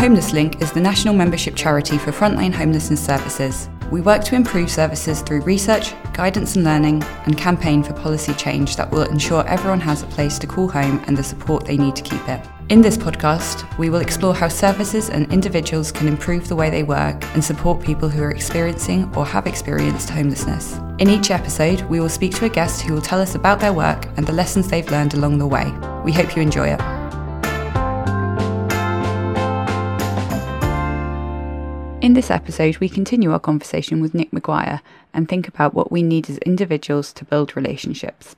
Homeless Link is the national membership charity for frontline homelessness services. We work to improve services through research, guidance and learning, and campaign for policy change that will ensure everyone has a place to call home and the support they need to keep it. In this podcast, we will explore how services and individuals can improve the way they work and support people who are experiencing or have experienced homelessness. In each episode, we will speak to a guest who will tell us about their work and the lessons they've learned along the way. We hope you enjoy it. In this episode, we continue our conversation with Nick Maguire and think about what we need as individuals to build relationships.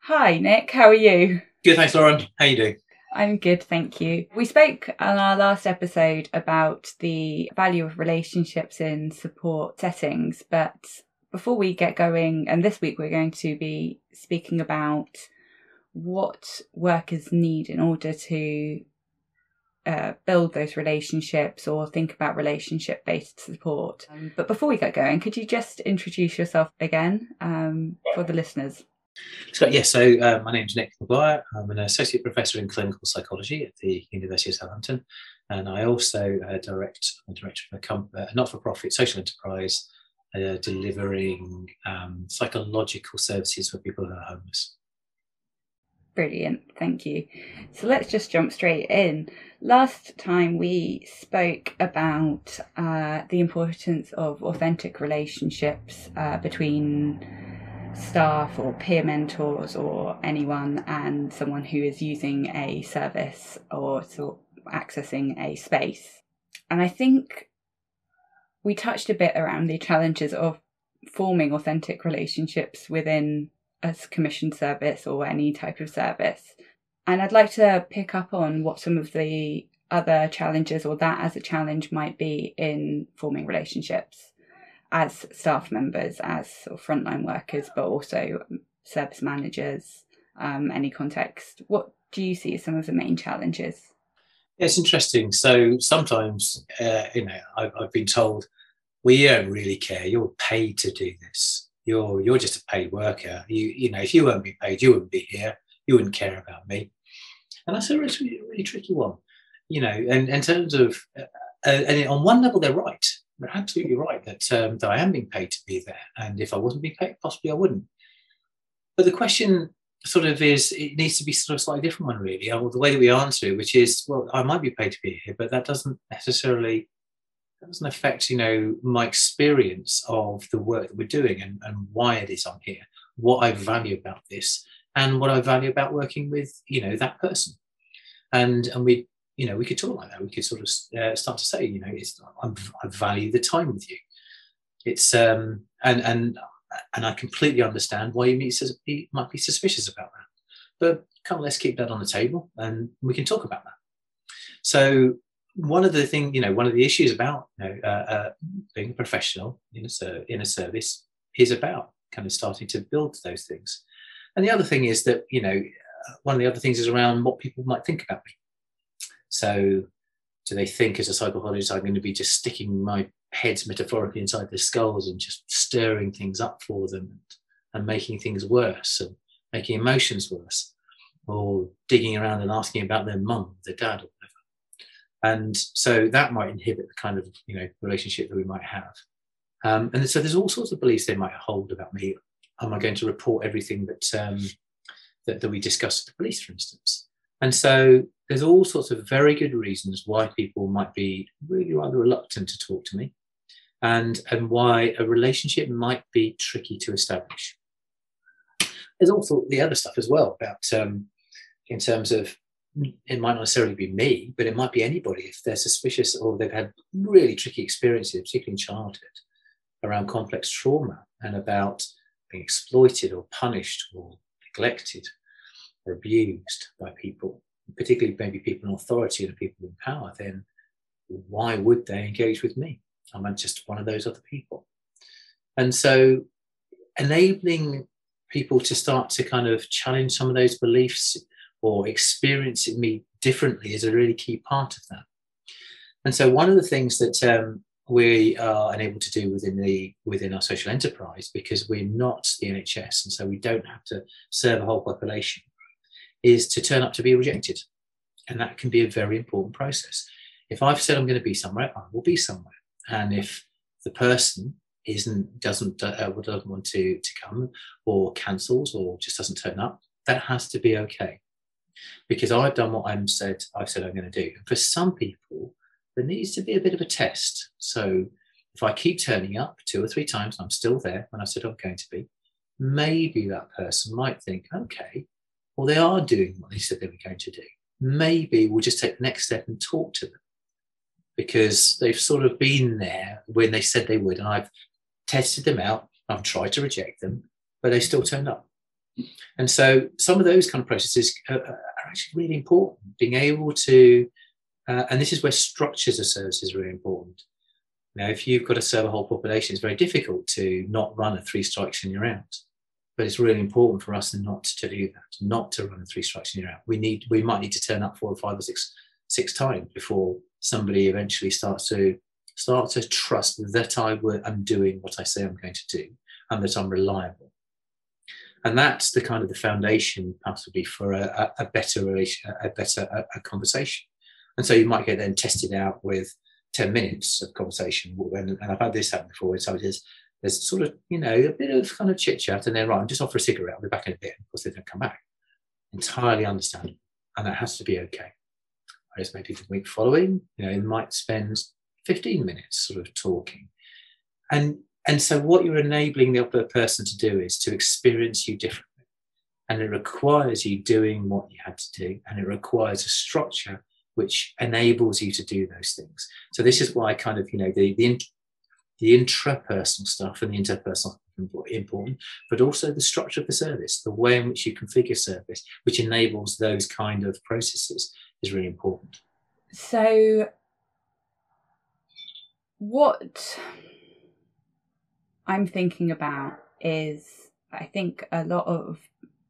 Hi, Nick. How are you? Good, thanks, Lauren. How you doing? I'm good, thank you. We spoke on our last episode about the value of relationships in support settings, but before we get going, and this week we're going to be speaking about what workers need in order to uh, build those relationships or think about relationship based support. Um, but before we get going, could you just introduce yourself again um, for the listeners? So, yes, so uh, my name is Nick Maguire. I'm an associate professor in clinical psychology at the University of Southampton, and I also uh, direct I'm director of a, com- a not-for-profit social enterprise uh, delivering um, psychological services for people who are homeless. Brilliant, thank you. So let's just jump straight in. Last time we spoke about uh, the importance of authentic relationships uh, between staff or peer mentors or anyone and someone who is using a service or sort of accessing a space. And I think we touched a bit around the challenges of forming authentic relationships within a commissioned service or any type of service. And I'd like to pick up on what some of the other challenges or that as a challenge might be in forming relationships as staff members, as sort of frontline workers, but also service managers, um, any context. What do you see as some of the main challenges? It's interesting. So sometimes, uh, you know, I've, I've been told, you don't really care. You're paid to do this. You're you're just a paid worker. You you know, if you weren't being paid, you wouldn't be here. You wouldn't care about me. And that's a really, really tricky one. You know, and in terms of, uh, uh, and on one level, they're right you're absolutely right that um, that I am being paid to be there, and if I wasn't being paid, possibly I wouldn't. But the question sort of is it needs to be sort of slightly different one really or the way that we answer it which is well i might be paid to be here but that doesn't necessarily that doesn't affect you know my experience of the work that we're doing and, and why it is i'm here what i value about this and what i value about working with you know that person and and we you know, we could talk like that. We could sort of uh, start to say, you know, it's I'm, I value the time with you. It's um and and and I completely understand why you might be suspicious about that. But come let's keep that on the table and we can talk about that. So one of the thing, you know, one of the issues about you know, uh, uh, being a professional in a, in a service is about kind of starting to build those things. And the other thing is that, you know, one of the other things is around what people might think about me. So, do they think as a psychologist I'm going to be just sticking my heads metaphorically inside their skulls and just stirring things up for them and, and making things worse and making emotions worse, or digging around and asking about their mum, their dad. And so that might inhibit the kind of you know relationship that we might have. Um, and so there's all sorts of beliefs they might hold about me. Am I going to report everything that um, that, that we discuss with the police, for instance? And so there's all sorts of very good reasons why people might be really rather reluctant to talk to me and, and why a relationship might be tricky to establish. There's also the other stuff as well about um, in terms of it might not necessarily be me, but it might be anybody if they're suspicious or they've had really tricky experiences, particularly in childhood, around complex trauma and about being exploited or punished or neglected or abused by people particularly maybe people in authority and people in power, then why would they engage with me? I'm just one of those other people. And so enabling people to start to kind of challenge some of those beliefs or experiencing me differently is a really key part of that. And so one of the things that um, we are unable to do within the within our social enterprise because we're not the NHS and so we don't have to serve a whole population is to turn up to be rejected. And that can be a very important process. If I've said I'm going to be somewhere, I will be somewhere. And if the person isn't doesn't uh, doesn't want to to come or cancels or just doesn't turn up, that has to be okay because I've done what I'm said I've said I'm going to do. And for some people, there needs to be a bit of a test. So if I keep turning up two or three times, I'm still there when I said I'm going to be. Maybe that person might think, okay, well they are doing what they said they were going to do. Maybe we'll just take the next step and talk to them because they've sort of been there when they said they would, and I've tested them out. I've tried to reject them, but they still turned up. And so some of those kind of processes are, are actually really important. Being able to, uh, and this is where structures of services is really important. Now, if you've got to serve a whole population, it's very difficult to not run a three strikes and you're out. But it's really important for us not to do that, not to run a three strikes and you're out. We need, we might need to turn up four or five or six, six times before somebody eventually starts to start to trust that I am doing what I say I'm going to do and that I'm reliable and that's the kind of the foundation possibly for a, a better relation, a better a, a, conversation. And so you might get then tested out with 10 minutes of conversation. And, and I've had this happen before where somebody says, there's sort of, you know, a bit of kind of chit chat and then, right, I'm just off for a cigarette, I'll be back in a bit. Of course, they don't come back. Entirely understandable. And that has to be okay. Whereas maybe the week following, you know, you might spend 15 minutes sort of talking. And and so, what you're enabling the other person to do is to experience you differently. And it requires you doing what you had to do, and it requires a structure which enables you to do those things. So, this is why, kind of, you know, the, the, the intrapersonal stuff and the interpersonal important, but also the structure of the service, the way in which you configure service, which enables those kind of processes, is really important. So, what I'm thinking about is I think a lot of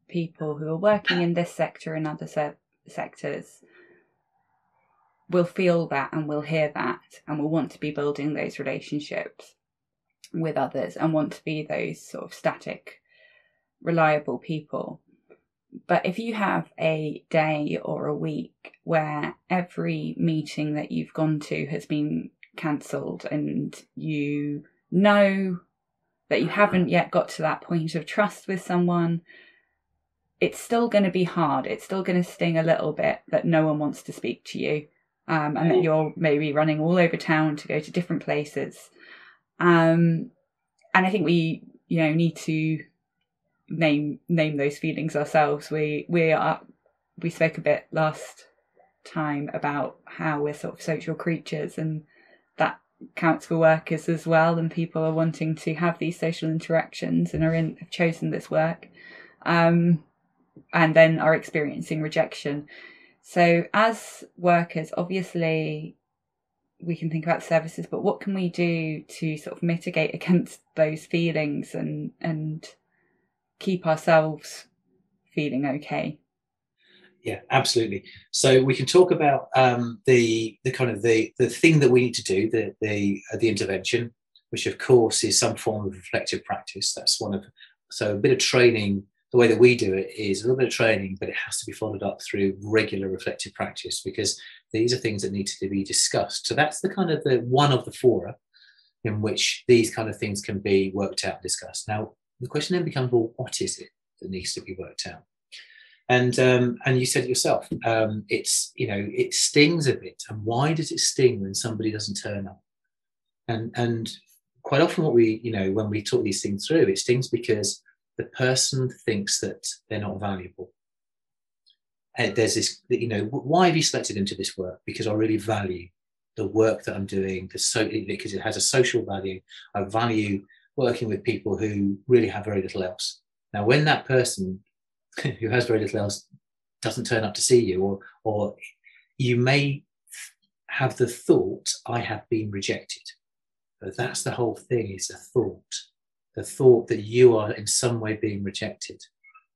people who are working in this sector and other se- sectors will feel that and will hear that and will want to be building those relationships with others and want to be those sort of static, reliable people. But if you have a day or a week where every meeting that you've gone to has been cancelled and you know that you haven't yet got to that point of trust with someone, it's still going to be hard. It's still going to sting a little bit that no one wants to speak to you, um, and that you're maybe running all over town to go to different places. Um, and I think we, you know, need to name name those feelings ourselves. We we are we spoke a bit last time about how we're sort of social creatures and that for workers as well, and people are wanting to have these social interactions and are in have chosen this work, um, and then are experiencing rejection. So, as workers, obviously, we can think about services, but what can we do to sort of mitigate against those feelings and and keep ourselves feeling okay? Yeah absolutely. So we can talk about um, the the kind of the the thing that we need to do the the uh, the intervention which of course is some form of reflective practice. That's one of so a bit of training the way that we do it is a little bit of training but it has to be followed up through regular reflective practice because these are things that need to be discussed. So that's the kind of the one of the fora in which these kind of things can be worked out and discussed. Now the question then becomes well what is it that needs to be worked out and um, and you said it yourself um, it's you know it stings a bit. And why does it sting when somebody doesn't turn up? And and quite often what we you know when we talk these things through it stings because the person thinks that they're not valuable. And there's this you know why have you selected into this work? Because i really value the work that i'm doing the so because it has a social value. I value working with people who really have very little else. Now when that person who has very little else doesn't turn up to see you, or or you may have the thought, I have been rejected. But that's the whole thing, is a thought. The thought that you are in some way being rejected.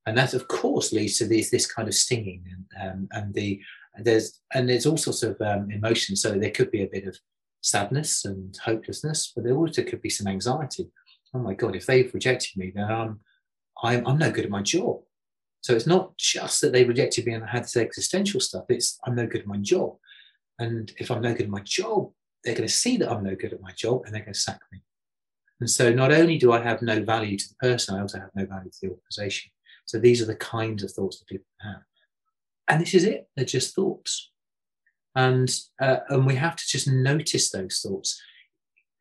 And that of course leads to this this kind of stinging and um, and the there's and there's all sorts of um, emotions. So there could be a bit of sadness and hopelessness, but there also could be some anxiety. Oh my God, if they've rejected me, then I'm I'm, I'm no good at my job. So it's not just that they rejected me and I had this existential stuff. It's I'm no good at my job. And if I'm no good at my job, they're going to see that I'm no good at my job and they're going to sack me. And so not only do I have no value to the person, I also have no value to the organization. So these are the kinds of thoughts that people have. And this is it, they're just thoughts. And, uh, and we have to just notice those thoughts.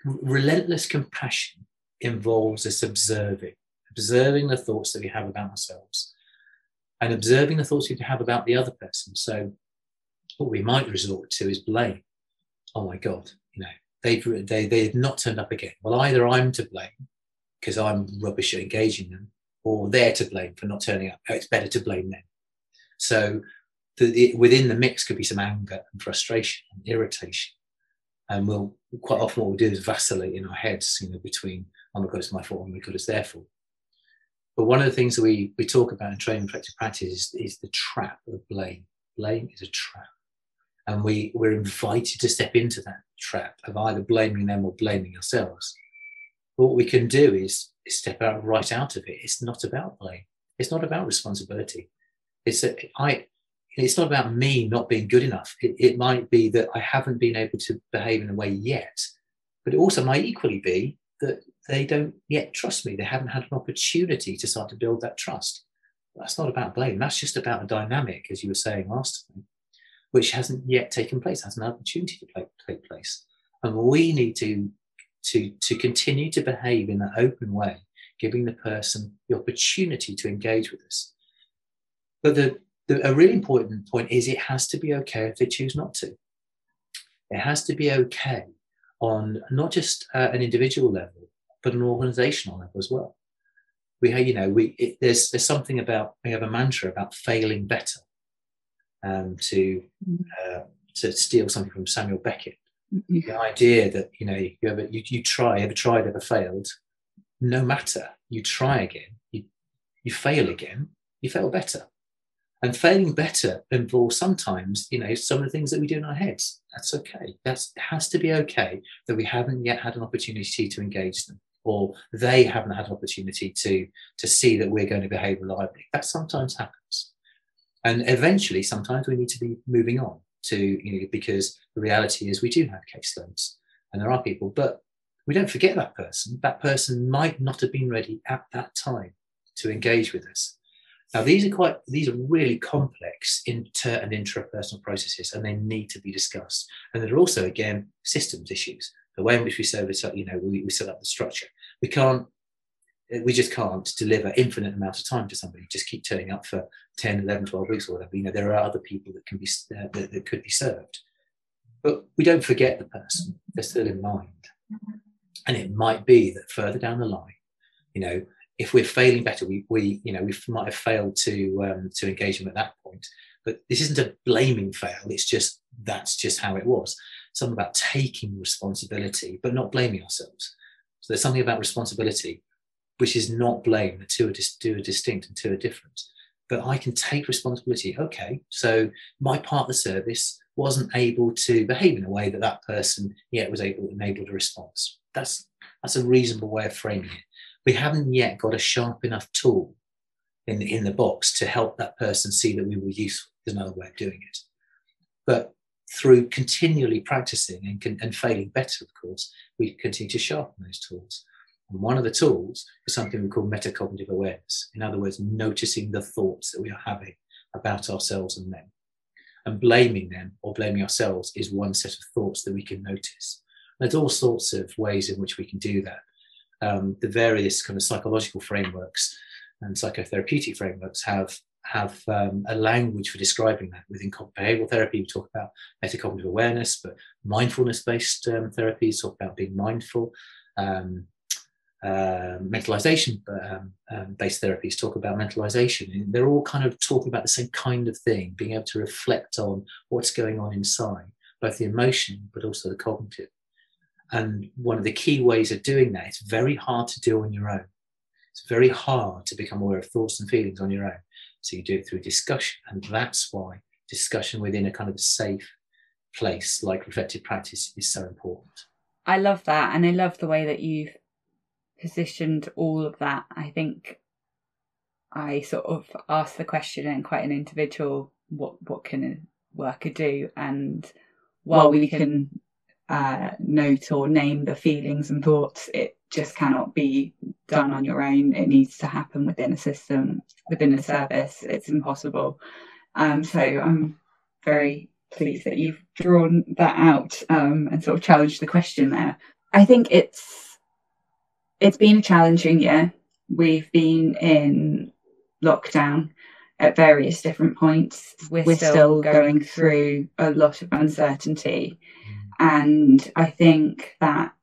Relentless compassion involves us observing, observing the thoughts that we have about ourselves and observing the thoughts we have about the other person. So what we might resort to is blame. Oh my God, you know, they've they they've not turned up again. Well, either I'm to blame because I'm rubbish at engaging them, or they're to blame for not turning up. It's better to blame them. So the, within the mix could be some anger and frustration and irritation. And we'll quite often what we'll do is vacillate in our heads, you know, between oh my god, it's my fault, oh my god, it's their fault. But one of the things that we, we talk about in training effective practice is, is the trap of blame. Blame is a trap. And we, we're invited to step into that trap of either blaming them or blaming ourselves. But what we can do is, is step out right out of it. It's not about blame. It's not about responsibility. It's a, I, it's not about me not being good enough. It, it might be that I haven't been able to behave in a way yet, but it also might equally be that they don't yet trust me. They haven't had an opportunity to start to build that trust. That's not about blame. That's just about a dynamic, as you were saying last time, which hasn't yet taken place, hasn't had an opportunity to play, take place. And we need to, to, to continue to behave in that open way, giving the person the opportunity to engage with us. But the, the, a really important point is it has to be okay if they choose not to. It has to be okay on not just uh, an individual level, but an organizational level as well. We have, you know, we it, there's there's something about we have a mantra about failing better. Um, to mm-hmm. uh, to steal something from Samuel Beckett, mm-hmm. the idea that you know you ever you, you try ever tried ever failed, no matter you try again, you you fail again, you fail better. And failing better involves sometimes, you know, some of the things that we do in our heads. That's okay. That's, it has to be okay that we haven't yet had an opportunity to engage them, or they haven't had opportunity to, to see that we're going to behave reliably. That sometimes happens. And eventually, sometimes we need to be moving on to, you know, because the reality is we do have case caseloads and there are people, but we don't forget that person. That person might not have been ready at that time to engage with us. Now, these are quite, these are really complex inter and intrapersonal processes, and they need to be discussed. And there are also, again, systems issues. The way in which we service, you know, we, we set up the structure. We can't, we just can't deliver infinite amount of time to somebody. Just keep turning up for 10, 11, 12 weeks or whatever. You know, there are other people that can be, uh, that, that could be served. But we don't forget the person. They're still in mind. And it might be that further down the line, you know, if we're failing better, we, we you know we might have failed to um, to engage them at that point. But this isn't a blaming fail. It's just that's just how it was. Something about taking responsibility, but not blaming ourselves. So there's something about responsibility, which is not blame. The two are, dis- two are distinct and two are different. But I can take responsibility. Okay, so my part of the service wasn't able to behave in a way that that person yet was able enabled a response. That's that's a reasonable way of framing it we haven't yet got a sharp enough tool in the, in the box to help that person see that we were useful. There's another way of doing it. But through continually practicing and, and failing better, of course, we continue to sharpen those tools. And one of the tools is something we call metacognitive awareness. In other words, noticing the thoughts that we are having about ourselves and them. And blaming them or blaming ourselves is one set of thoughts that we can notice. There's all sorts of ways in which we can do that um, the various kind of psychological frameworks and psychotherapeutic frameworks have have um, a language for describing that. Within behavioral therapy, we talk about metacognitive awareness, but mindfulness-based um, therapies talk about being mindful. Um, uh, mentalization um, um, based therapies talk about mentalization. And they're all kind of talking about the same kind of thing, being able to reflect on what's going on inside, both the emotion but also the cognitive. And one of the key ways of doing that, it's very hard to do on your own. It's very hard to become aware of thoughts and feelings on your own. So you do it through discussion. And that's why discussion within a kind of safe place like reflective practice is so important. I love that. And I love the way that you've positioned all of that. I think I sort of asked the question in quite an individual what what can a worker do? And while we can uh, note or name the feelings and thoughts, it just cannot be done on your own. It needs to happen within a system, within a service. It's impossible. Um, so I'm very pleased that you've drawn that out um, and sort of challenged the question there. I think it's it's been a challenging year. We've been in lockdown at various different points. We're, We're still, still going through a lot of uncertainty. And I think that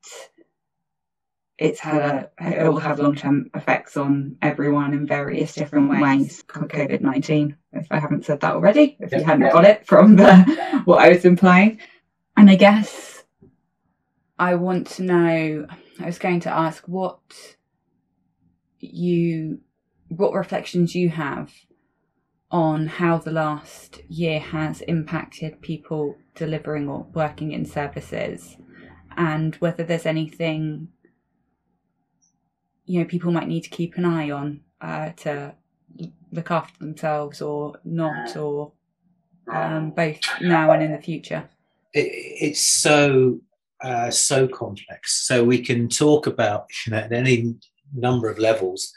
it's had a, it will have long term effects on everyone in various different ways. COVID 19, if I haven't said that already, if you hadn't got it from the, what I was implying. And I guess I want to know, I was going to ask what you, what reflections you have on how the last year has impacted people delivering or working in services and whether there's anything you know people might need to keep an eye on uh, to look after themselves or not or um, both now and in the future it, it's so uh, so complex so we can talk about you know at any number of levels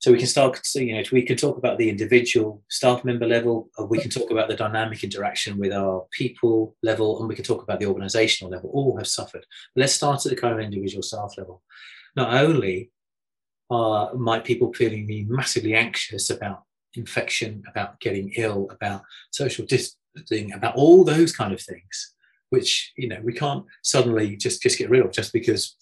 so we can start, so, you know, we can talk about the individual staff member level, we can talk about the dynamic interaction with our people level, and we can talk about the organizational level. All have suffered. let's start at the kind of individual staff level. Not only are might people feeling massively anxious about infection, about getting ill, about social distancing, about all those kind of things, which you know we can't suddenly just just get rid of just because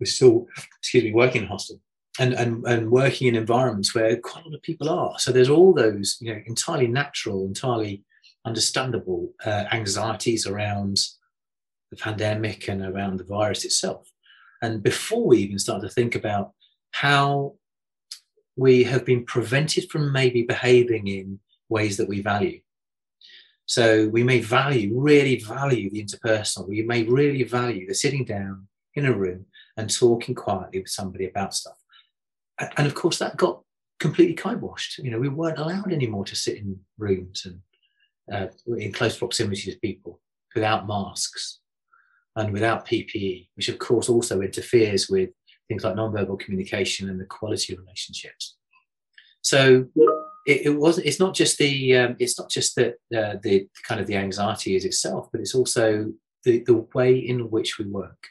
we're still, excuse me, working in hospital and, and, and working in environments where quite a lot of people are. So there's all those, you know, entirely natural, entirely understandable uh, anxieties around the pandemic and around the virus itself. And before we even start to think about how we have been prevented from maybe behaving in ways that we value. So we may value, really value the interpersonal. We may really value the sitting down in a room and talking quietly with somebody about stuff and of course that got completely kiboshed. You know, we weren't allowed anymore to sit in rooms and uh, in close proximity to people without masks and without PPE, which of course also interferes with things like non-verbal communication and the quality of relationships. So it, it wasn't. It's not just the. Um, it's not just that uh, the kind of the anxiety is itself, but it's also the the way in which we work.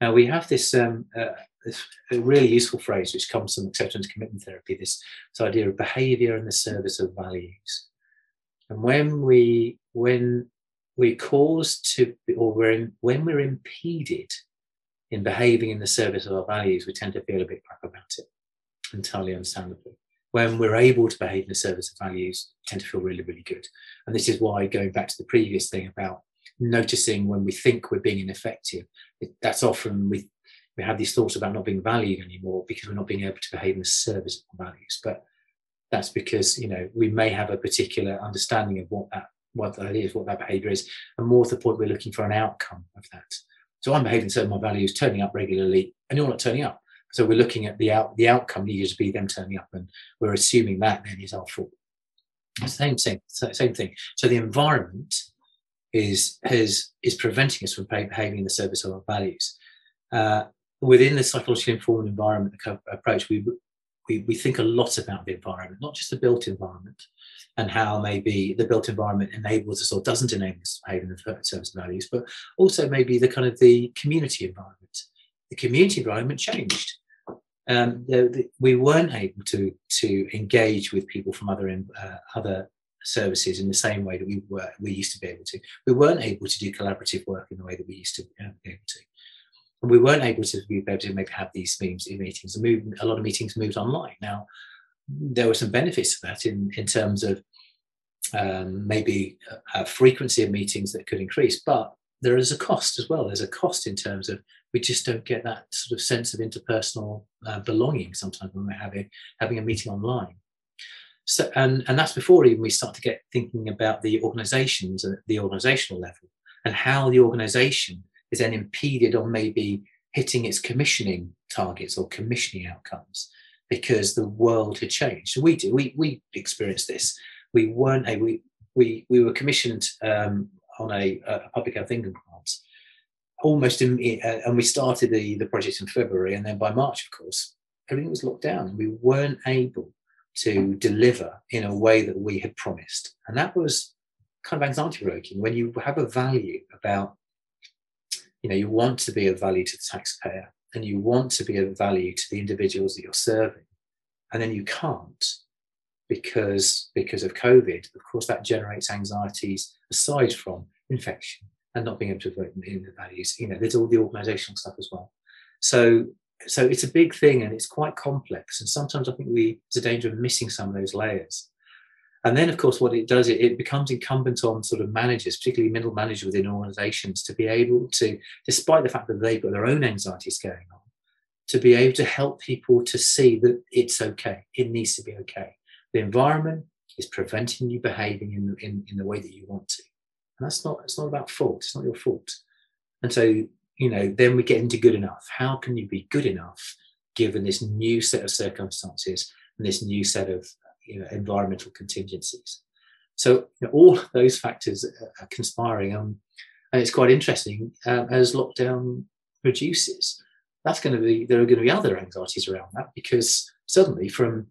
Now we have this um, uh, this really useful phrase which comes from acceptance commitment therapy this, this idea of behavior in the service of values and when we when we're caused to or we're in, when we're impeded in behaving in the service of our values we tend to feel a bit crap about it. Entirely understandably. When we're able to behave in the service of values we tend to feel really really good. And this is why going back to the previous thing about noticing when we think we're being ineffective that's often we we have these thoughts about not being valued anymore because we're not being able to behave in the service of values. But that's because you know we may have a particular understanding of what that what that is, what that behaviour is, and more to the point, we're looking for an outcome of that. So I'm behaving certain my values, turning up regularly, and you're not turning up. So we're looking at the out the outcome needs to be them turning up, and we're assuming that then is our fault. Same thing, same thing. So the environment is is is preventing us from behaving in the service of our values. Uh, within the psychologically informed environment approach, we, we, we think a lot about the environment, not just the built environment, and how maybe the built environment enables us or doesn't enable us to behave in values, but also maybe the kind of the community environment. The community environment changed. Um, the, the, we weren't able to to engage with people from other uh, other services in the same way that we were we used to be able to. We weren't able to do collaborative work in the way that we used to uh, be able to and we weren't able to be able to maybe have these meetings. meetings. A lot of meetings moved online. Now, there were some benefits to that in, in terms of um, maybe a, frequency of meetings that could increase, but there is a cost as well. There's a cost in terms of we just don't get that sort of sense of interpersonal uh, belonging sometimes when we're having having a meeting online. So, and, and that's before even we start to get thinking about the organizations at the organizational level and how the organization is then impeded on maybe hitting its commissioning targets or commissioning outcomes because the world had changed. We do, we, we experienced this. We weren't able, we, we, we were commissioned um, on a, a public health England grant almost in, uh, and we started the, the project in February, and then by March, of course, everything was locked down, we weren't able to deliver in a way that we had promised, and that was kind of anxiety provoking. When you have a value about, you know, you want to be of value to the taxpayer, and you want to be of value to the individuals that you're serving, and then you can't because because of COVID. Of course, that generates anxieties aside from infection and not being able to vote in the values. You know, there's all the organisational stuff as well. So so it's a big thing and it's quite complex. And sometimes I think we there's a danger of missing some of those layers. And then, of course, what it does, it, it becomes incumbent on sort of managers, particularly middle managers within organisations, to be able to, despite the fact that they've got their own anxieties going on, to be able to help people to see that it's okay. It needs to be okay. The environment is preventing you behaving in, in, in the way that you want to. And that's not it's not about fault. It's not your fault. And so, you know, then we get into good enough. How can you be good enough given this new set of circumstances and this new set of you know environmental contingencies? So you know, all those factors are conspiring, um, and it's quite interesting um, as lockdown reduces. That's going to be there are going to be other anxieties around that because suddenly from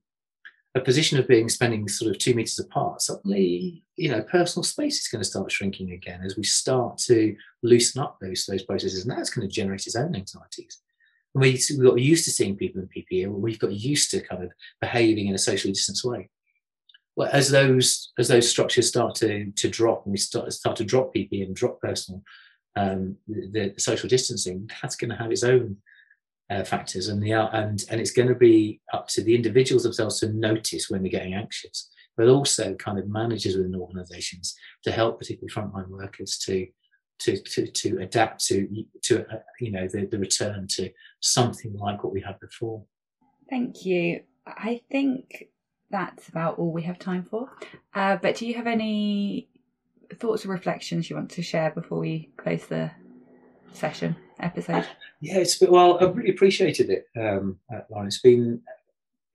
a position of being spending sort of two meters apart, suddenly, you know, personal space is going to start shrinking again as we start to loosen up those those processes, and that's going to generate its own anxieties. And we, we got used to seeing people in PPE, we've got used to kind of behaving in a socially distanced way. Well, as those as those structures start to to drop, and we start start to drop PPE and drop personal um, the, the social distancing, that's going to have its own uh, factors, and the and and it's going to be up to the individuals themselves to notice when they're getting anxious, but also kind of managers within organisations to help, particularly frontline workers, to to to, to adapt to to uh, you know the, the return to something like what we had before. Thank you. I think that's about all we have time for. Uh, but do you have any thoughts or reflections you want to share before we close the session episode? Yeah, it's been, well, I've really appreciated it, um, uh, Lauren. It's been,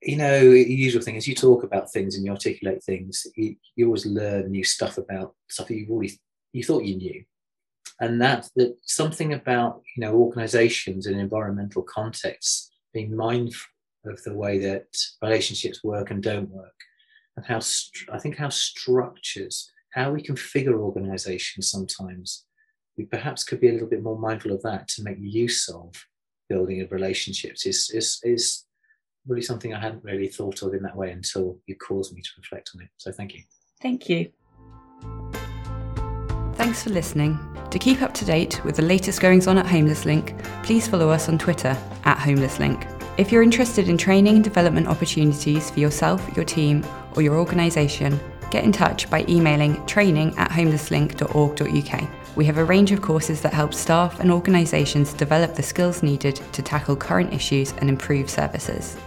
you know, the usual thing as you talk about things and you articulate things, you, you always learn new stuff about stuff that you've already you thought you knew, and that that something about you know organisations and environmental contexts being mindful of the way that relationships work and don't work, and how I think how structures, how we configure organisations sometimes we perhaps could be a little bit more mindful of that to make use of building of relationships is, is, is really something I hadn't really thought of in that way until you caused me to reflect on it. So thank you. Thank you. Thanks for listening. To keep up to date with the latest goings on at Homeless Link, please follow us on Twitter at Homeless Link. If you're interested in training and development opportunities for yourself, your team, or your organisation, get in touch by emailing training at homelesslink.org.uk. We have a range of courses that help staff and organisations develop the skills needed to tackle current issues and improve services.